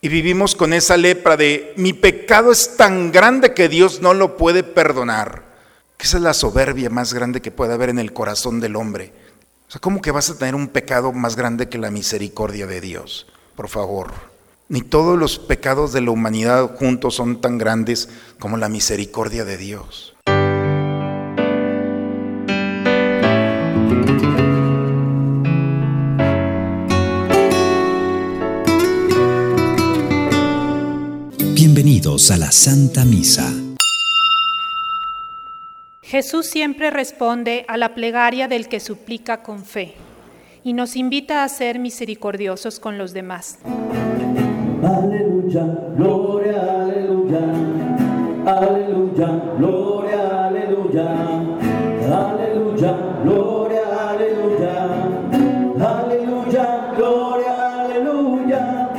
Y vivimos con esa lepra de mi pecado es tan grande que Dios no lo puede perdonar. Que esa es la soberbia más grande que puede haber en el corazón del hombre. O sea, ¿cómo que vas a tener un pecado más grande que la misericordia de Dios? Por favor. Ni todos los pecados de la humanidad juntos son tan grandes como la misericordia de Dios. Bienvenidos a la Santa Misa. Jesús siempre responde a la plegaria del que suplica con fe y nos invita a ser misericordiosos con los demás. Aleluya, gloria, aleluya. Aleluya, gloria, aleluya. Aleluya, gloria, aleluya. Aleluya, gloria, aleluya.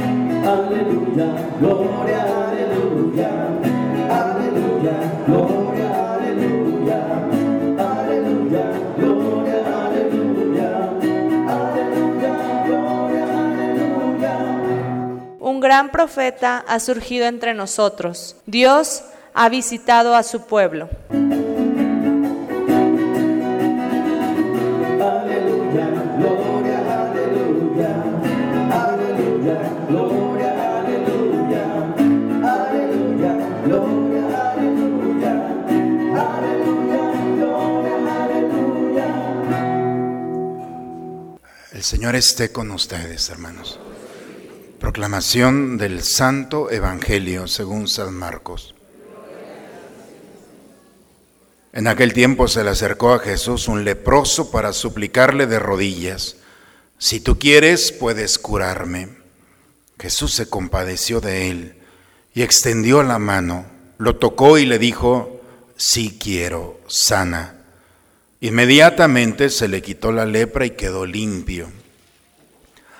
Aleluya, gloria, aleluya. Aleluya, gloria, aleluya. Aleluya, gloria, aleluya. Aleluya, gloria, aleluya. Un gran profeta ha surgido entre nosotros. Dios ha visitado a su pueblo. Señor esté con ustedes, hermanos. Proclamación del Santo Evangelio según San Marcos. En aquel tiempo se le acercó a Jesús un leproso para suplicarle de rodillas, si tú quieres, puedes curarme. Jesús se compadeció de él y extendió la mano, lo tocó y le dijo, sí quiero, sana. Inmediatamente se le quitó la lepra y quedó limpio.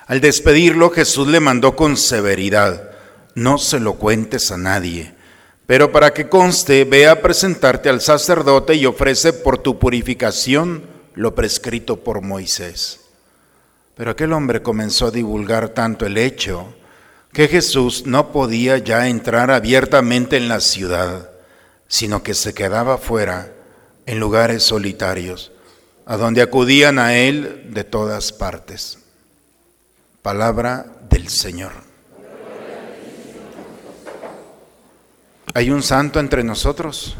Al despedirlo, Jesús le mandó con severidad, no se lo cuentes a nadie, pero para que conste, ve a presentarte al sacerdote y ofrece por tu purificación lo prescrito por Moisés. Pero aquel hombre comenzó a divulgar tanto el hecho que Jesús no podía ya entrar abiertamente en la ciudad, sino que se quedaba fuera en lugares solitarios, a donde acudían a él de todas partes. Palabra del Señor. ¿Hay un santo entre nosotros?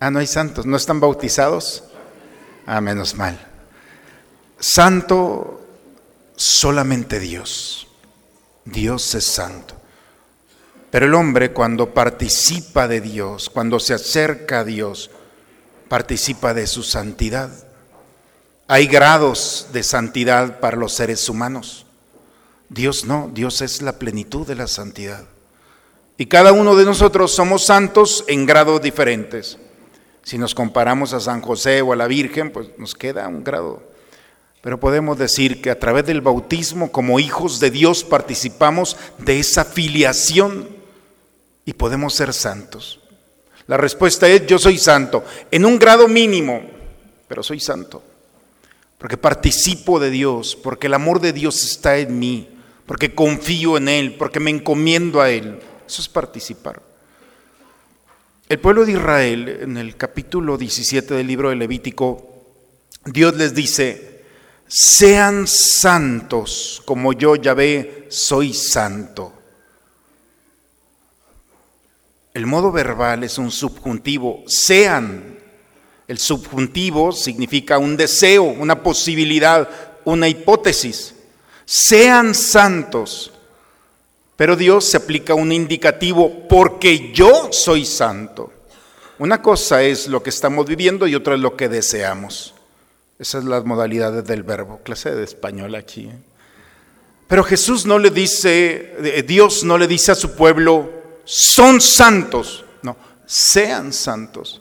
Ah, no hay santos, ¿no están bautizados? Ah, menos mal. Santo solamente Dios. Dios es santo. Pero el hombre cuando participa de Dios, cuando se acerca a Dios, participa de su santidad. Hay grados de santidad para los seres humanos. Dios no, Dios es la plenitud de la santidad. Y cada uno de nosotros somos santos en grados diferentes. Si nos comparamos a San José o a la Virgen, pues nos queda un grado. Pero podemos decir que a través del bautismo, como hijos de Dios, participamos de esa filiación y podemos ser santos. La respuesta es, yo soy santo, en un grado mínimo, pero soy santo. Porque participo de Dios, porque el amor de Dios está en mí, porque confío en Él, porque me encomiendo a Él. Eso es participar. El pueblo de Israel, en el capítulo 17 del libro de Levítico, Dios les dice, sean santos como yo, Yahvé, soy santo. El modo verbal es un subjuntivo, sean. El subjuntivo significa un deseo, una posibilidad, una hipótesis. Sean santos. Pero Dios se aplica un indicativo porque yo soy santo. Una cosa es lo que estamos viviendo y otra es lo que deseamos. Esas son las modalidades del verbo, clase de español aquí. ¿eh? Pero Jesús no le dice, eh, Dios no le dice a su pueblo, son santos. No, sean santos.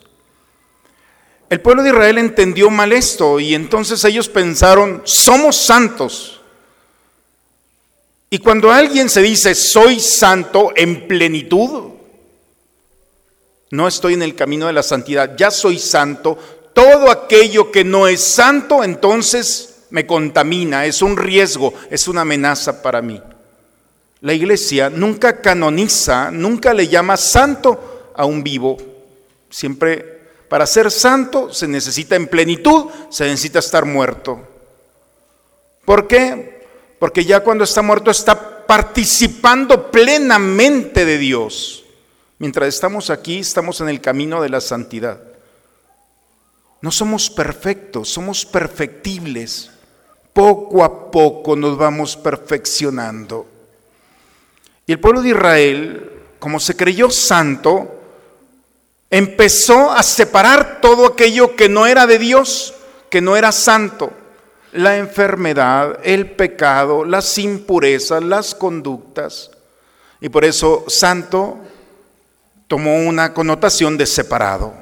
El pueblo de Israel entendió mal esto y entonces ellos pensaron, somos santos. Y cuando alguien se dice, soy santo en plenitud, no estoy en el camino de la santidad, ya soy santo, todo aquello que no es santo entonces me contamina, es un riesgo, es una amenaza para mí. La iglesia nunca canoniza, nunca le llama santo a un vivo. Siempre, para ser santo se necesita en plenitud, se necesita estar muerto. ¿Por qué? Porque ya cuando está muerto está participando plenamente de Dios. Mientras estamos aquí, estamos en el camino de la santidad. No somos perfectos, somos perfectibles. Poco a poco nos vamos perfeccionando. Y el pueblo de Israel, como se creyó santo, empezó a separar todo aquello que no era de Dios, que no era santo. La enfermedad, el pecado, las impurezas, las conductas. Y por eso santo tomó una connotación de separado.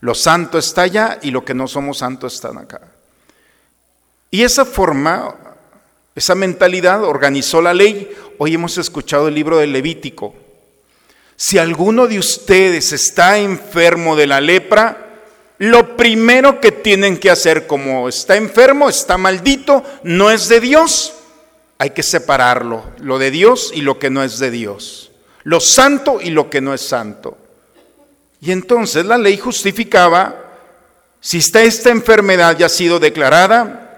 Lo santo está allá y lo que no somos santos están acá. Y esa forma, esa mentalidad organizó la ley. Hoy hemos escuchado el libro del Levítico. Si alguno de ustedes está enfermo de la lepra, lo primero que tienen que hacer, como está enfermo, está maldito, no es de Dios, hay que separarlo, lo de Dios y lo que no es de Dios, lo santo y lo que no es santo. Y entonces la ley justificaba, si está esta enfermedad ya ha sido declarada,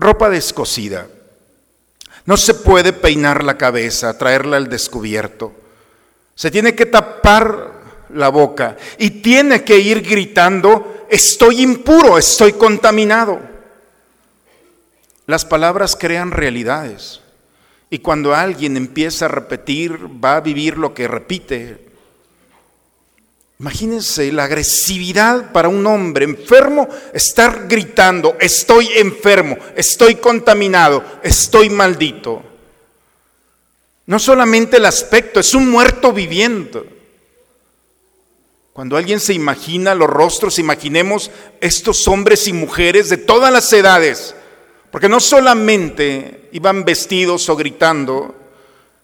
ropa descosida. No se puede peinar la cabeza, traerla al descubierto. Se tiene que tapar la boca y tiene que ir gritando, estoy impuro, estoy contaminado. Las palabras crean realidades. Y cuando alguien empieza a repetir, va a vivir lo que repite. Imagínense la agresividad para un hombre enfermo, estar gritando, estoy enfermo, estoy contaminado, estoy maldito. No solamente el aspecto, es un muerto viviendo. Cuando alguien se imagina los rostros, imaginemos estos hombres y mujeres de todas las edades, porque no solamente iban vestidos o gritando,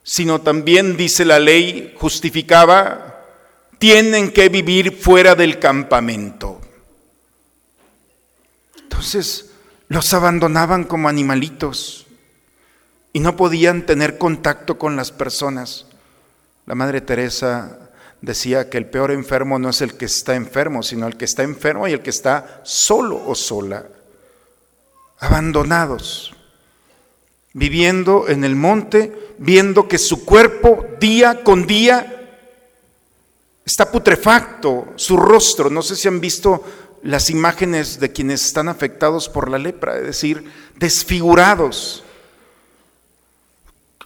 sino también, dice la ley, justificaba tienen que vivir fuera del campamento. Entonces los abandonaban como animalitos y no podían tener contacto con las personas. La Madre Teresa decía que el peor enfermo no es el que está enfermo, sino el que está enfermo y el que está solo o sola, abandonados, viviendo en el monte, viendo que su cuerpo día con día Está putrefacto su rostro. No sé si han visto las imágenes de quienes están afectados por la lepra, es decir, desfigurados.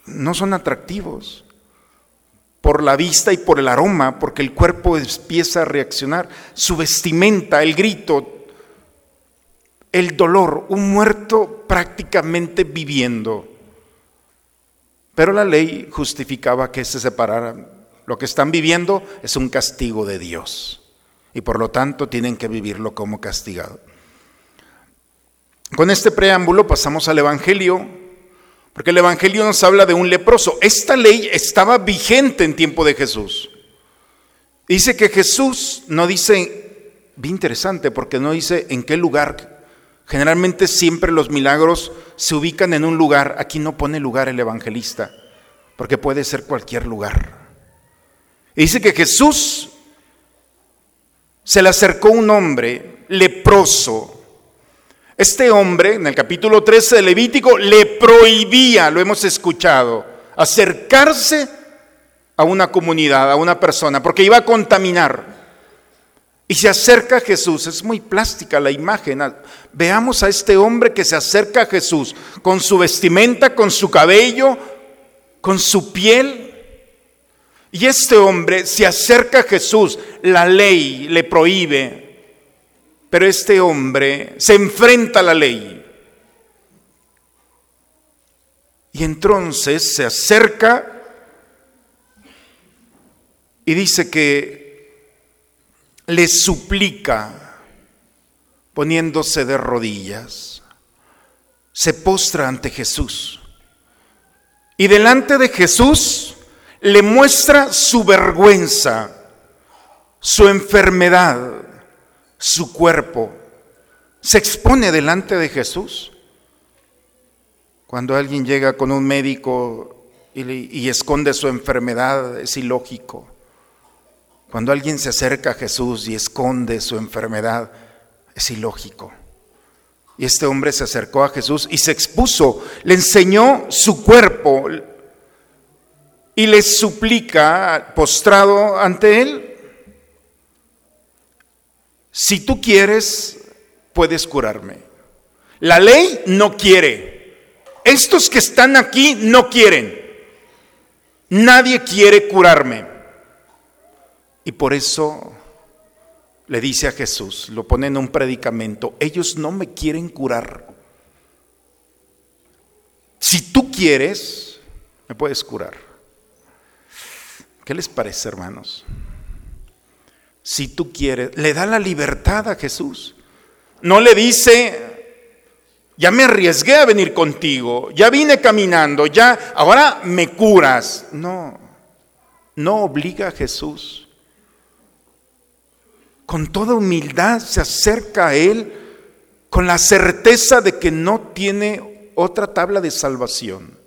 No son atractivos por la vista y por el aroma, porque el cuerpo empieza a reaccionar. Su vestimenta, el grito, el dolor, un muerto prácticamente viviendo. Pero la ley justificaba que se separaran lo que están viviendo es un castigo de Dios y por lo tanto tienen que vivirlo como castigado. Con este preámbulo pasamos al Evangelio, porque el Evangelio nos habla de un leproso. Esta ley estaba vigente en tiempo de Jesús. Dice que Jesús no dice, bien interesante, porque no dice en qué lugar. Generalmente siempre los milagros se ubican en un lugar. Aquí no pone lugar el evangelista, porque puede ser cualquier lugar dice que Jesús se le acercó un hombre leproso. Este hombre, en el capítulo 13 de Levítico, le prohibía, lo hemos escuchado, acercarse a una comunidad, a una persona, porque iba a contaminar. Y se acerca a Jesús, es muy plástica la imagen. Veamos a este hombre que se acerca a Jesús con su vestimenta, con su cabello, con su piel, y este hombre se acerca a Jesús, la ley le prohíbe, pero este hombre se enfrenta a la ley. Y entonces se acerca y dice que le suplica poniéndose de rodillas, se postra ante Jesús. Y delante de Jesús le muestra su vergüenza, su enfermedad, su cuerpo. Se expone delante de Jesús. Cuando alguien llega con un médico y, esconde su enfermedad, es ilógico. Cuando alguien se acerca a Jesús y esconde su enfermedad, es ilógico. Y este hombre se acercó a Jesús y se expuso, le enseñó su cuerpo y le suplica, postrado ante él, si tú quieres, puedes curarme. La ley no quiere. Estos que están aquí no quieren. Nadie quiere curarme. Y por eso le dice a Jesús, lo pone en un predicamento, ellos no me quieren curar. Si tú quieres, me puedes curar. ¿Qué les parece, hermanos? Si tú quieres, le da la libertad a Jesús. No le dice, ya me arriesgué a venir contigo, ya vine caminando, ya, ahora me curas. No, no obliga a Jesús. Con toda humildad se acerca a Él con la certeza de que no tiene otra tabla de salvación.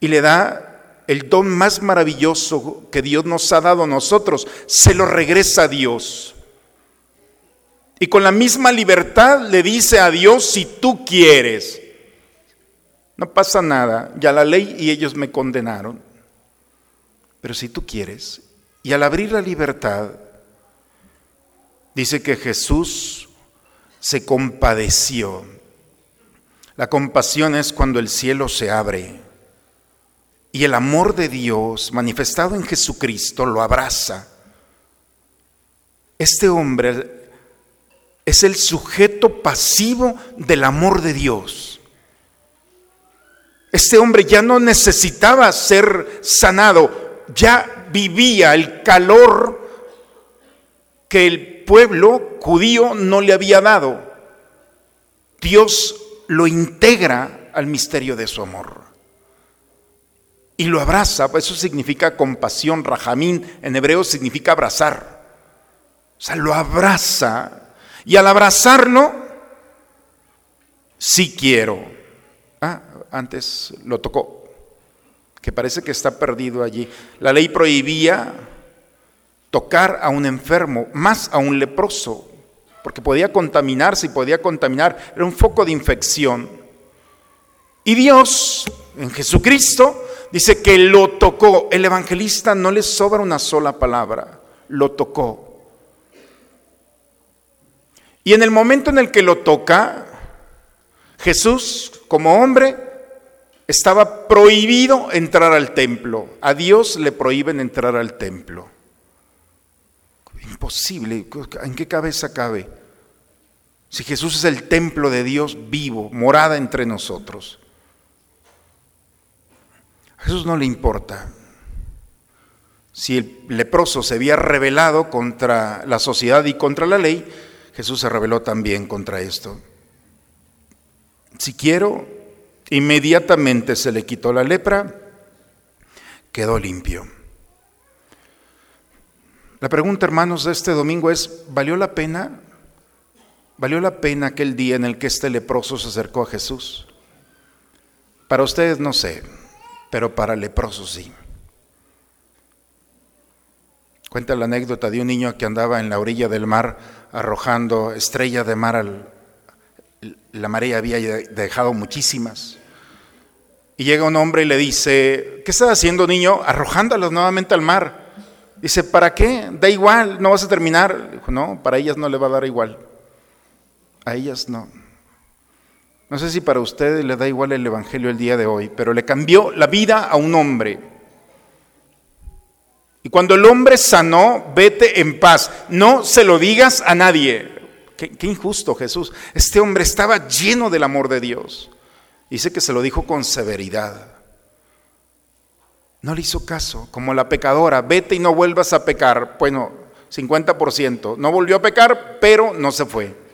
Y le da el don más maravilloso que Dios nos ha dado a nosotros, se lo regresa a Dios. Y con la misma libertad le dice a Dios, si tú quieres, no pasa nada, ya la ley y ellos me condenaron, pero si tú quieres, y al abrir la libertad, dice que Jesús se compadeció. La compasión es cuando el cielo se abre y el amor de Dios manifestado en Jesucristo lo abraza. Este hombre es el sujeto pasivo del amor de Dios. Este hombre ya no necesitaba ser sanado, ya vivía el calor que el pueblo judío no le había dado. Dios lo integra al misterio de su amor y lo abraza, eso significa compasión, rajamín, en hebreo significa abrazar. O sea, lo abraza y al abrazarlo, sí quiero. Ah, antes lo tocó, que parece que está perdido allí. La ley prohibía tocar a un enfermo, más a un leproso, porque podía contaminarse y podía contaminar, era un foco de infección. Y Dios, en Jesucristo, dice que lo tocó. El evangelista no le sobra una sola palabra, lo tocó. Y en el momento en el que lo toca, Jesús, como hombre, estaba prohibido entrar al templo. A Dios le prohíben entrar al templo. Imposible. ¿En qué cabeza cabe? Si Jesús es el templo de Dios vivo, morada entre nosotros. Jesús no le importa. Si el leproso se había rebelado contra la sociedad y contra la ley, Jesús se rebeló también contra esto. Si quiero, inmediatamente se le quitó la lepra, quedó limpio. La pregunta, hermanos, de este domingo es, ¿valió la pena? ¿Valió la pena aquel día en el que este leproso se acercó a Jesús? Para ustedes no sé, pero para el leproso sí. Cuenta la anécdota de un niño que andaba en la orilla del mar arrojando estrella de mar al, la marea había dejado muchísimas. Y llega un hombre y le dice, ¿qué estás haciendo niño? Arrojándolas nuevamente al mar. Dice, ¿para qué? Da igual, no vas a terminar. No, para ellas no le va a dar igual. A ellas no. No sé si para ustedes le da igual el Evangelio el día de hoy, pero le cambió la vida a un hombre. Y cuando el hombre sanó, vete en paz. No se lo digas a nadie. Qué, qué, injusto Jesús. Este hombre estaba lleno del amor de Dios. Dice que se lo dijo con severidad. No le hizo caso, como la pecadora, vete y no vuelvas a pecar. Bueno, 50%. No volvió a pecar, pero no se fue.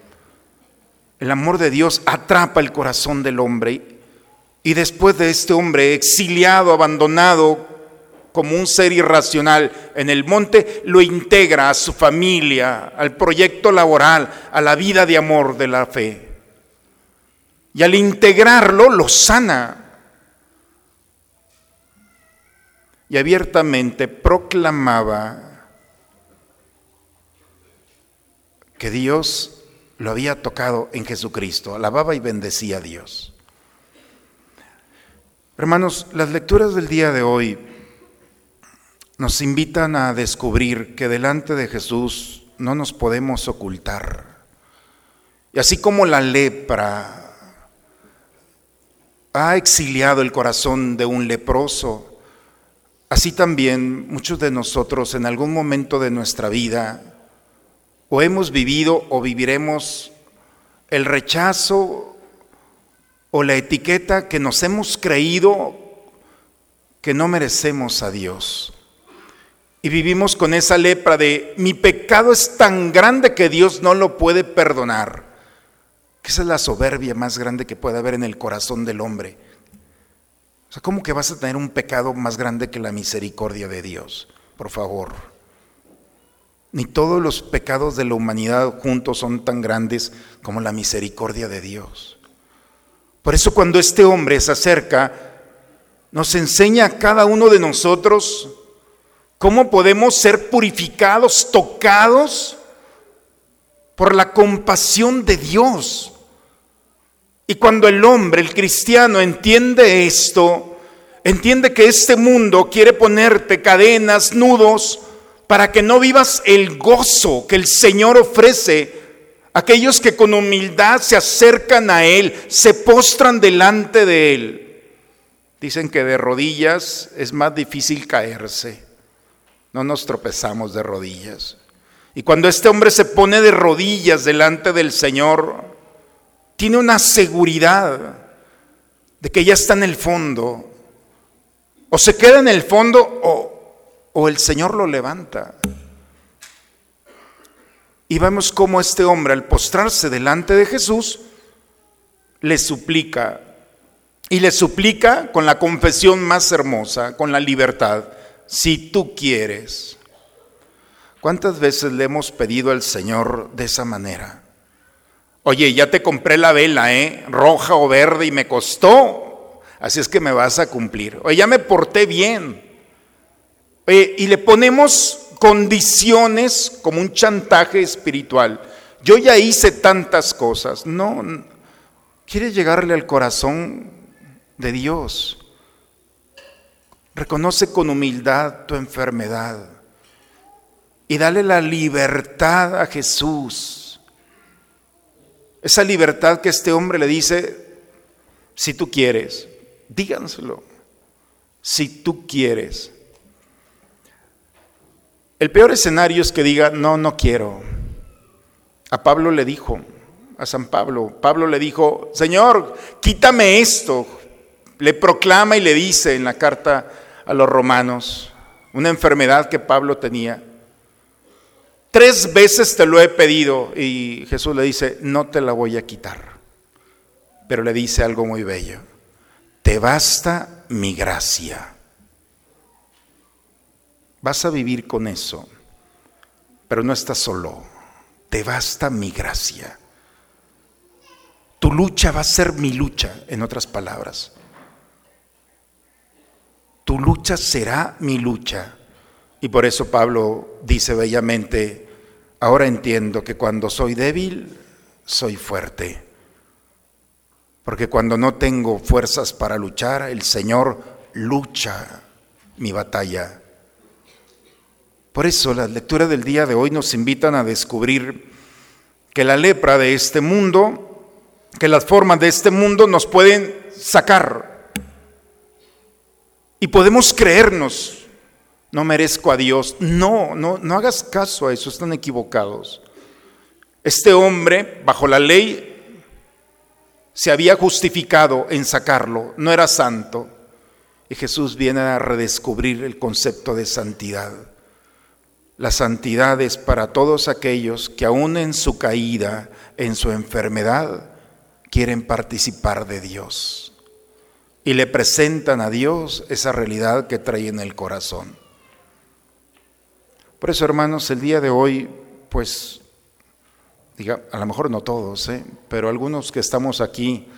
El amor de Dios atrapa el corazón del hombre y después de este hombre exiliado, abandonado como un ser irracional en el monte, lo integra a su familia, al proyecto laboral, a la vida de amor de la fe. Y al integrarlo, lo sana. Y abiertamente proclamaba que Dios lo había tocado en Jesucristo. Alababa y bendecía a Dios. Hermanos, las lecturas del día de hoy nos invitan a descubrir que delante de Jesús no nos podemos ocultar. Y así como la lepra ha exiliado el corazón de un leproso, así también muchos de nosotros en algún momento de nuestra vida o hemos vivido o viviremos el rechazo o la etiqueta que nos hemos creído que no merecemos a Dios. Y vivimos con esa lepra de mi pecado es tan grande que Dios no lo puede perdonar. Esa es la soberbia más grande que puede haber en el corazón del hombre. O sea, ¿cómo que vas a tener un pecado más grande que la misericordia de Dios? Por favor. Ni todos los pecados de la humanidad juntos son tan grandes como la misericordia de Dios. Por eso cuando este hombre se acerca, nos enseña a cada uno de nosotros cómo podemos ser purificados, tocados por la compasión de Dios. Y cuando el hombre, el cristiano, entiende esto, entiende que este mundo quiere ponerte cadenas, nudos, para que no vivas el gozo que el Señor ofrece a aquellos que con humildad se acercan a Él, se postran delante de Él. Dicen que de rodillas es más difícil caerse. No nos tropezamos de rodillas. Y cuando este hombre se pone de rodillas delante del Señor, tiene una seguridad de que ya está en el fondo. O se queda en el fondo o, o el Señor lo levanta. Y vemos cómo este hombre al postrarse delante de Jesús le suplica y le suplica con la confesión más hermosa, con la libertad, si tú quieres. ¿Cuántas veces le hemos pedido al Señor de esa manera? Oye, ya te compré la vela, ¿eh? Roja o verde y me costó. Así es que me vas a cumplir. Oye, ya me porté bien. Eh, y le ponemos condiciones como un chantaje espiritual. Yo ya hice tantas cosas. No, quieres llegarle al corazón de Dios. Reconoce con humildad tu enfermedad y dale la libertad a Jesús. Esa libertad que este hombre le dice, si tú quieres, díganselo, si tú quieres. El peor escenario es que diga, no, no quiero. A Pablo le dijo, a San Pablo, Pablo le dijo, Señor, quítame esto. Le proclama y le dice en la carta a los romanos, una enfermedad que Pablo tenía. Tres veces te lo he pedido y Jesús le dice, no te la voy a quitar. Pero le dice algo muy bello, te basta mi gracia. Vas a vivir con eso, pero no estás solo. Te basta mi gracia. Tu lucha va a ser mi lucha, en otras palabras. Tu lucha será mi lucha. Y por eso Pablo dice bellamente, ahora entiendo que cuando soy débil, soy fuerte. Porque cuando no tengo fuerzas para luchar, el Señor lucha mi batalla por eso las lecturas del día de hoy nos invitan a descubrir que la lepra de este mundo, que las formas de este mundo nos pueden sacar. Y podemos creernos, no merezco a Dios. No, no, no hagas caso a eso, están equivocados. Este hombre, bajo la ley, se había justificado en sacarlo, no era santo. Y Jesús viene a redescubrir el concepto de santidad. La santidad es para todos aquellos que aún en su caída, en su enfermedad, quieren participar de Dios y le presentan a Dios esa realidad que trae en el corazón. Por eso, hermanos, el día de hoy, pues, diga, a lo mejor no todos, ¿eh? pero algunos que estamos aquí,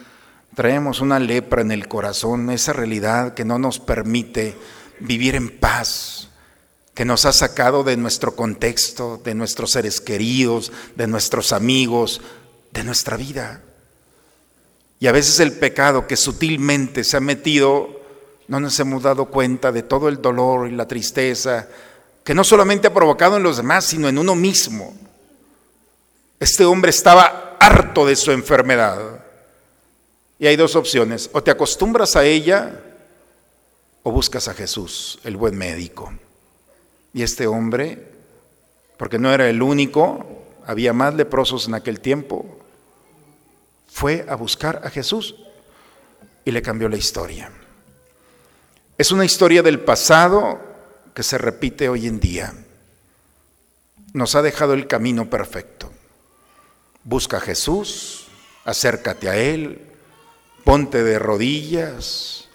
Traemos una lepra en el corazón, esa realidad que no nos permite vivir en paz, que nos ha sacado de nuestro contexto, de nuestros seres queridos, de nuestros amigos, de nuestra vida. Y a veces el pecado que sutilmente se ha metido, no nos hemos dado cuenta de todo el dolor y la tristeza que no solamente ha provocado en los demás, sino en uno mismo. Este hombre estaba harto de su enfermedad. Y hay dos opciones, o te acostumbras a ella o buscas a Jesús, el buen médico. Y este hombre, porque no era el único, había más leprosos en aquel tiempo, fue a buscar a Jesús y le cambió la historia. Es una historia del pasado que se repite hoy en día. Nos ha dejado el camino perfecto. Busca a Jesús, acércate a Él, ponte de rodillas,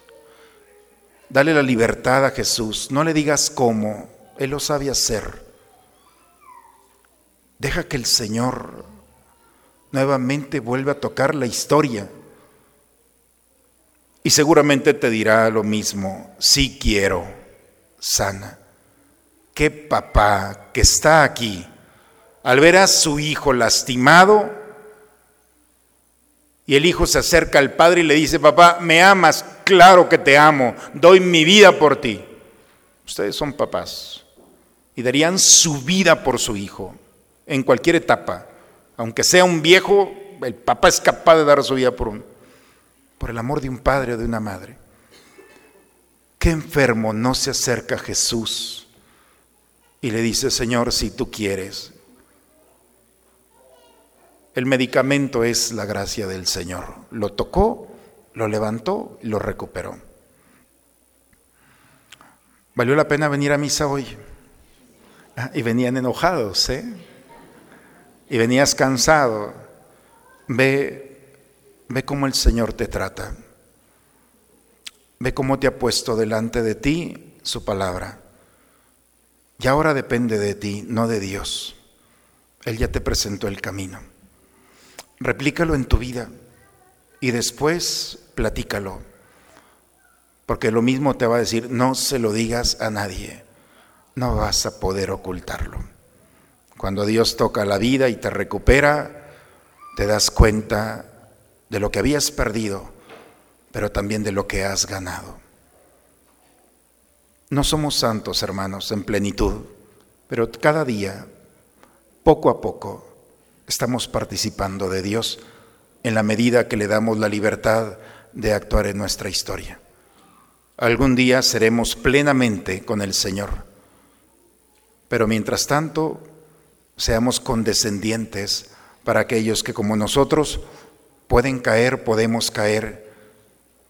dale la libertad a Jesús, no le digas cómo, Él lo sabe hacer. Deja que el Señor nuevamente vuelva a tocar la historia. Y seguramente te dirá lo mismo, sí quiero, sana. ¿Qué papá que está aquí al ver a su hijo lastimado y el hijo se acerca al padre y le dice, papá, ¿me amas? Claro que te amo, doy mi vida por ti. Ustedes son papás y darían su vida por su hijo en cualquier etapa. Aunque sea un viejo, el papá es capaz de dar su vida por, por el amor de un padre o de una madre. ¿Qué enfermo no se acerca a Jesús y le dice, Señor, si tú quieres, el medicamento es la gracia del Señor. Lo tocó, lo levantó y lo recuperó. Valió la pena venir a misa hoy. Ah, y venían enojados, ¿eh? Y venías cansado. Ve, ve cómo el Señor te trata. Ve cómo te ha puesto delante de ti su palabra. Y ahora depende de ti, no de Dios. Él ya te presentó el camino replícalo en tu vida y después platícalo. Porque lo mismo te va a decir, no se lo digas a nadie, no vas a poder ocultarlo. Cuando Dios toca la vida y te recupera, te das cuenta de lo que habías perdido, pero también de lo que has ganado. No somos santos, hermanos, en plenitud, pero cada día, poco a poco, estamos participando de Dios en la medida que le damos la libertad de actuar en nuestra historia. Algún día seremos plenamente con el Señor, pero mientras tanto seamos condescendientes para aquellos que como nosotros pueden caer, podemos caer,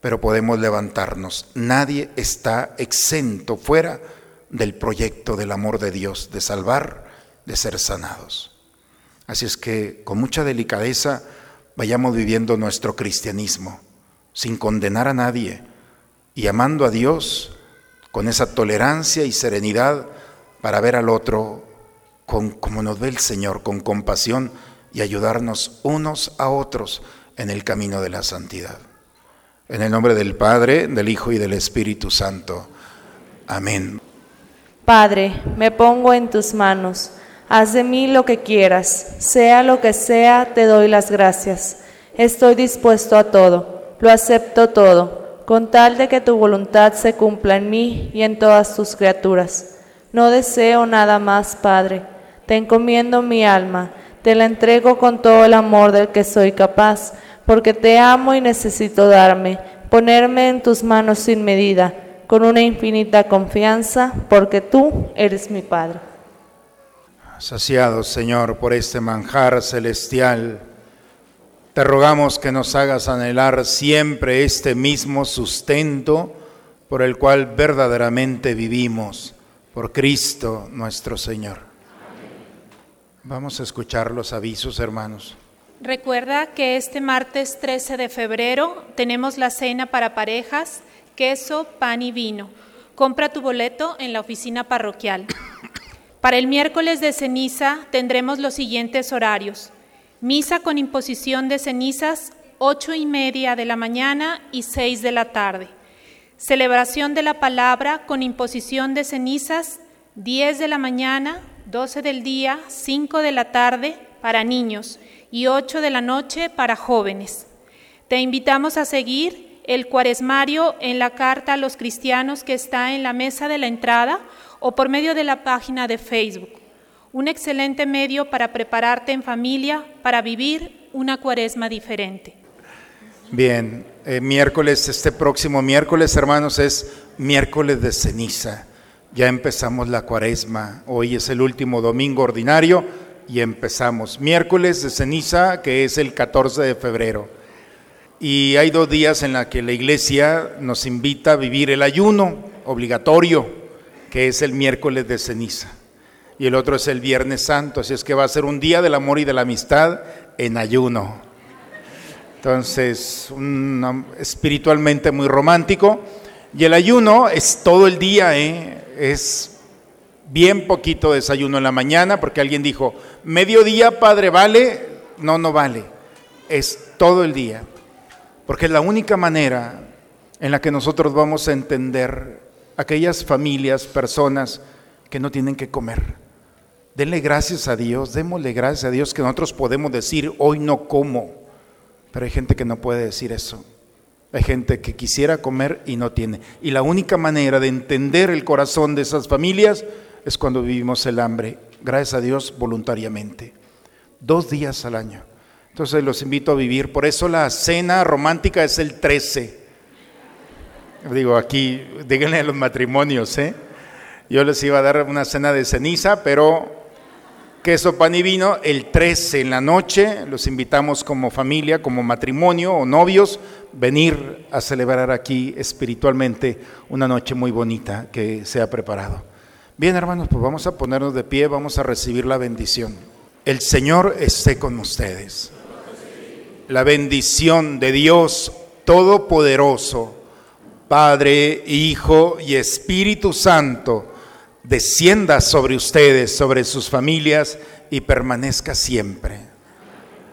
pero podemos levantarnos. Nadie está exento fuera del proyecto del amor de Dios, de salvar, de ser sanados. Así es que con mucha delicadeza vayamos viviendo nuestro cristianismo, sin condenar a nadie y amando a Dios con esa tolerancia y serenidad para ver al otro con, como nos ve el Señor, con compasión y ayudarnos unos a otros en el camino de la santidad. En el nombre del Padre, del Hijo y del Espíritu Santo. Amén. Padre, me pongo en tus manos Haz de mí lo que quieras, sea lo que sea, te doy las gracias. Estoy dispuesto a todo, lo acepto todo, con tal de que tu voluntad se cumpla en mí y en todas tus criaturas. No deseo nada más, Padre. Te encomiendo mi alma, te la entrego con todo el amor del que soy capaz, porque te amo y necesito darme, ponerme en tus manos sin medida, con una infinita confianza, porque tú eres mi Padre. Saciados, Señor, por este manjar celestial, te rogamos que nos hagas anhelar siempre este mismo sustento por el cual verdaderamente vivimos, por Cristo nuestro Señor. Vamos a escuchar los avisos, hermanos. Recuerda que este martes 13 de febrero tenemos la cena para parejas, queso, pan y vino. Compra tu boleto en la oficina parroquial. Para el miércoles de ceniza tendremos los siguientes horarios. Misa con imposición de cenizas 8 y media de la mañana y 6 de la tarde. Celebración de la palabra con imposición de cenizas, 10 de la mañana, 12 del día, 5 de la tarde para niños y 8 de la noche para jóvenes. Te invitamos a seguir el cuaresmario en la carta a los cristianos que está en la mesa de la entrada o por medio de la página de Facebook. Un excelente medio para prepararte en familia para vivir una cuaresma diferente. Bien, eh, miércoles, este próximo miércoles, hermanos, es miércoles de ceniza. Ya empezamos la cuaresma. Hoy es el último domingo ordinario y empezamos. Miércoles de ceniza, que es el 14 de febrero. Y hay dos días en los que la iglesia nos invita a vivir el ayuno obligatorio, que es el miércoles de ceniza. Y el otro es el Viernes Santo, así es que va a ser un día del amor y de la amistad en ayuno. Entonces, espiritualmente muy romántico. Y el ayuno es todo el día, ¿eh? es bien poquito desayuno en la mañana, porque alguien dijo, mediodía, padre, ¿vale? No, no vale. Es todo el día. Porque es la única manera en la que nosotros vamos a entender aquellas familias, personas que no tienen que comer. Denle gracias a Dios, démosle gracias a Dios que nosotros podemos decir, hoy no como. Pero hay gente que no puede decir eso. Hay gente que quisiera comer y no tiene. Y la única manera de entender el corazón de esas familias es cuando vivimos el hambre, gracias a Dios, voluntariamente. Dos días al año. Entonces los invito a vivir. Por eso la cena romántica es el 13. Digo, aquí, díganle a los matrimonios, ¿eh? Yo les iba a dar una cena de ceniza, pero queso, pan y vino, el 13 en la noche, los invitamos como familia, como matrimonio o novios, venir a celebrar aquí espiritualmente una noche muy bonita que se ha preparado. Bien, hermanos, pues vamos a ponernos de pie, vamos a recibir la bendición. El Señor esté con ustedes. La bendición de Dios Todopoderoso, Padre, Hijo y Espíritu Santo, descienda sobre ustedes, sobre sus familias y permanezca siempre.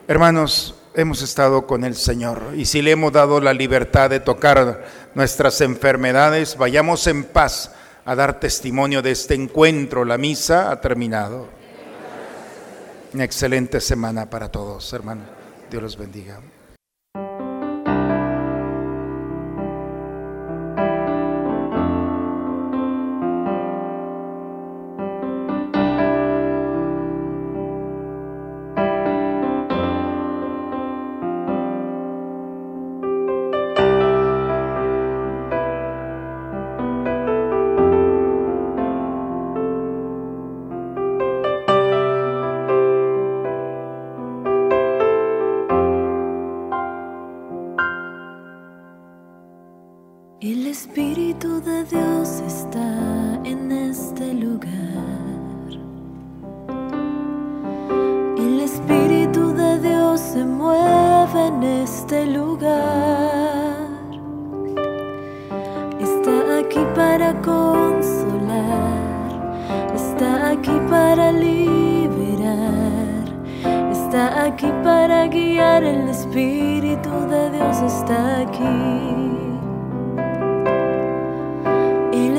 Hermanos, hemos estado con el Señor y si le hemos dado la libertad de tocar nuestras enfermedades, vayamos en paz a dar testimonio de este encuentro. La misa ha terminado. Una excelente semana para todos, hermanos. Dios los bendiga.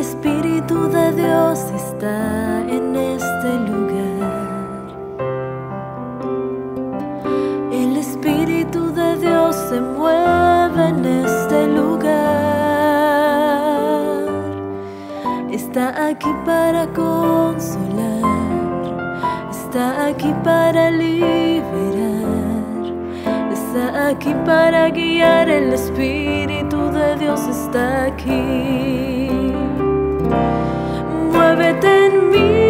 Espíritu de Dios está en este lugar. El Espíritu de Dios se mueve en este lugar. Está aquí para consolar. Está aquí para liberar. Está aquí para guiar. El Espíritu de Dios está aquí. Muévete en mí,